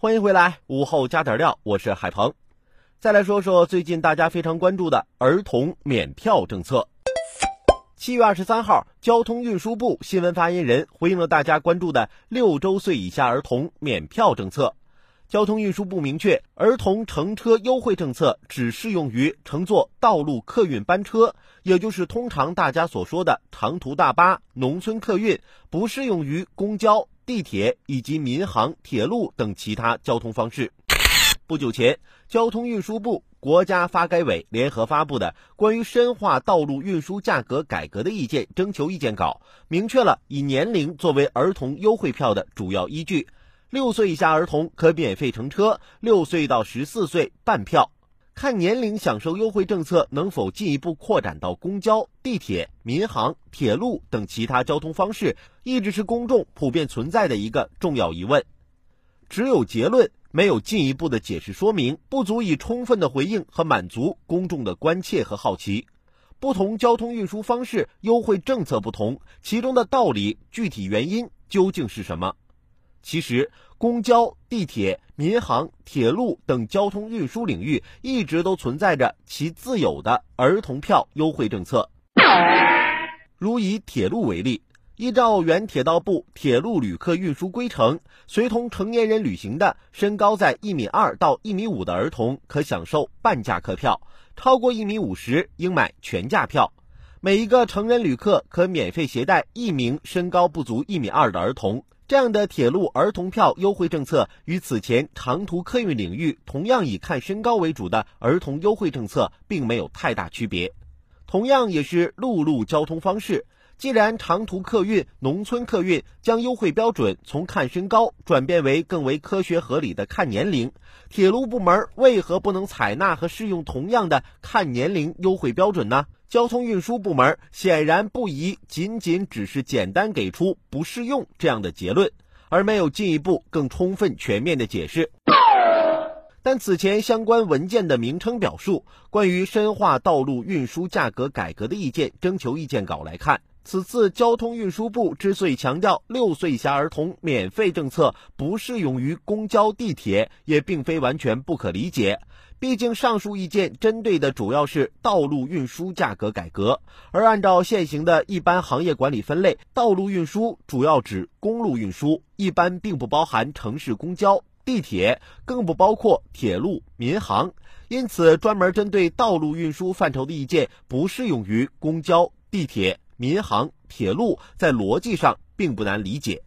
欢迎回来，午后加点料，我是海鹏。再来说说最近大家非常关注的儿童免票政策。七月二十三号，交通运输部新闻发言人回应了大家关注的六周岁以下儿童免票政策。交通运输部明确，儿童乘车优惠政策只适用于乘坐道路客运班车，也就是通常大家所说的长途大巴、农村客运，不适用于公交。地铁以及民航、铁路等其他交通方式。不久前，交通运输部、国家发改委联合发布的《关于深化道路运输价格改革的意见》征求意见稿，明确了以年龄作为儿童优惠票的主要依据：六岁以下儿童可免费乘车，六岁到十四岁半票。看年龄享受优惠政策能否进一步扩展到公交、地铁、民航、铁路等其他交通方式，一直是公众普遍存在的一个重要疑问。只有结论，没有进一步的解释说明，不足以充分的回应和满足公众的关切和好奇。不同交通运输方式优惠政策不同，其中的道理、具体原因究竟是什么？其实，公交、地铁、民航、铁路等交通运输领域一直都存在着其自有的儿童票优惠政策。如以铁路为例，依照原铁道部铁路旅客运输规程，随同成年人旅行的身高在一米二到一米五的儿童可享受半价客票，超过一米五十应买全价票。每一个成人旅客可免费携带一名身高不足一米二的儿童。这样的铁路儿童票优惠政策与此前长途客运领域同样以看身高为主的儿童优惠政策并没有太大区别。同样也是陆路交通方式，既然长途客运、农村客运将优惠标准从看身高转变为更为科学合理的看年龄，铁路部门为何不能采纳和适用同样的看年龄优惠标准呢？交通运输部门显然不宜仅仅只是简单给出不适用这样的结论，而没有进一步更充分全面的解释。但此前相关文件的名称表述《关于深化道路运输价格改革的意见》征求意见稿来看，此次交通运输部之所以强调六岁以下儿童免费政策不适用于公交、地铁，也并非完全不可理解。毕竟，上述意见针对的主要是道路运输价格改革，而按照现行的一般行业管理分类，道路运输主要指公路运输，一般并不包含城市公交、地铁，更不包括铁路、民航。因此，专门针对道路运输范畴的意见不适用于公交、地铁、民航、铁路，在逻辑上并不难理解。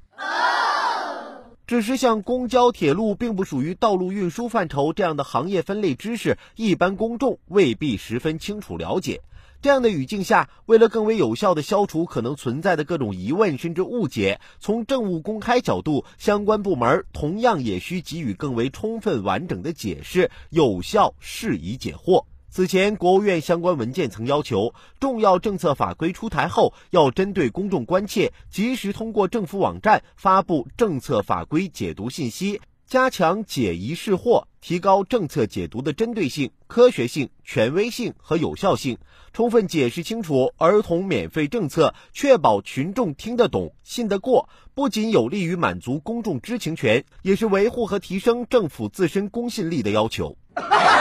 只是像公交、铁路并不属于道路运输范畴这样的行业分类知识，一般公众未必十分清楚了解。这样的语境下，为了更为有效地消除可能存在的各种疑问甚至误解，从政务公开角度，相关部门同样也需给予更为充分完整的解释，有效适宜解惑。此前，国务院相关文件曾要求，重要政策法规出台后，要针对公众关切，及时通过政府网站发布政策法规解读信息，加强解疑释惑，提高政策解读的针对性、科学性、权威性和有效性，充分解释清楚儿童免费政策，确保群众听得懂、信得过，不仅有利于满足公众知情权，也是维护和提升政府自身公信力的要求。